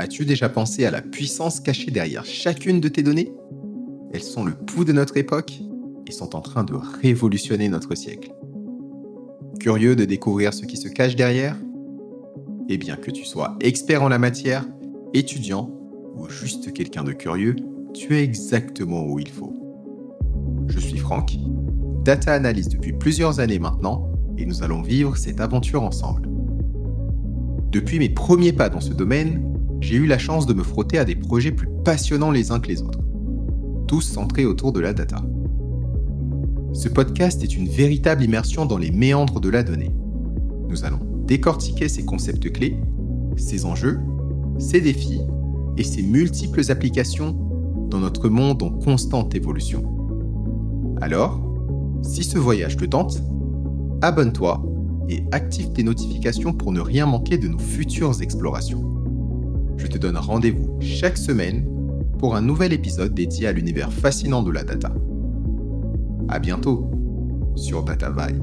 As-tu déjà pensé à la puissance cachée derrière chacune de tes données? Elles sont le pouls de notre époque et sont en train de révolutionner notre siècle. Curieux de découvrir ce qui se cache derrière? Eh bien que tu sois expert en la matière, étudiant ou juste quelqu'un de curieux, tu es exactement où il faut. Je suis Franck, data analyst depuis plusieurs années maintenant, et nous allons vivre cette aventure ensemble. Depuis mes premiers pas dans ce domaine, j'ai eu la chance de me frotter à des projets plus passionnants les uns que les autres, tous centrés autour de la data. Ce podcast est une véritable immersion dans les méandres de la donnée. Nous allons décortiquer ses concepts clés, ses enjeux, ses défis et ses multiples applications dans notre monde en constante évolution. Alors, si ce voyage te tente, abonne-toi et active tes notifications pour ne rien manquer de nos futures explorations. Donne rendez-vous chaque semaine pour un nouvel épisode dédié à l'univers fascinant de la data. À bientôt sur Data Vibe.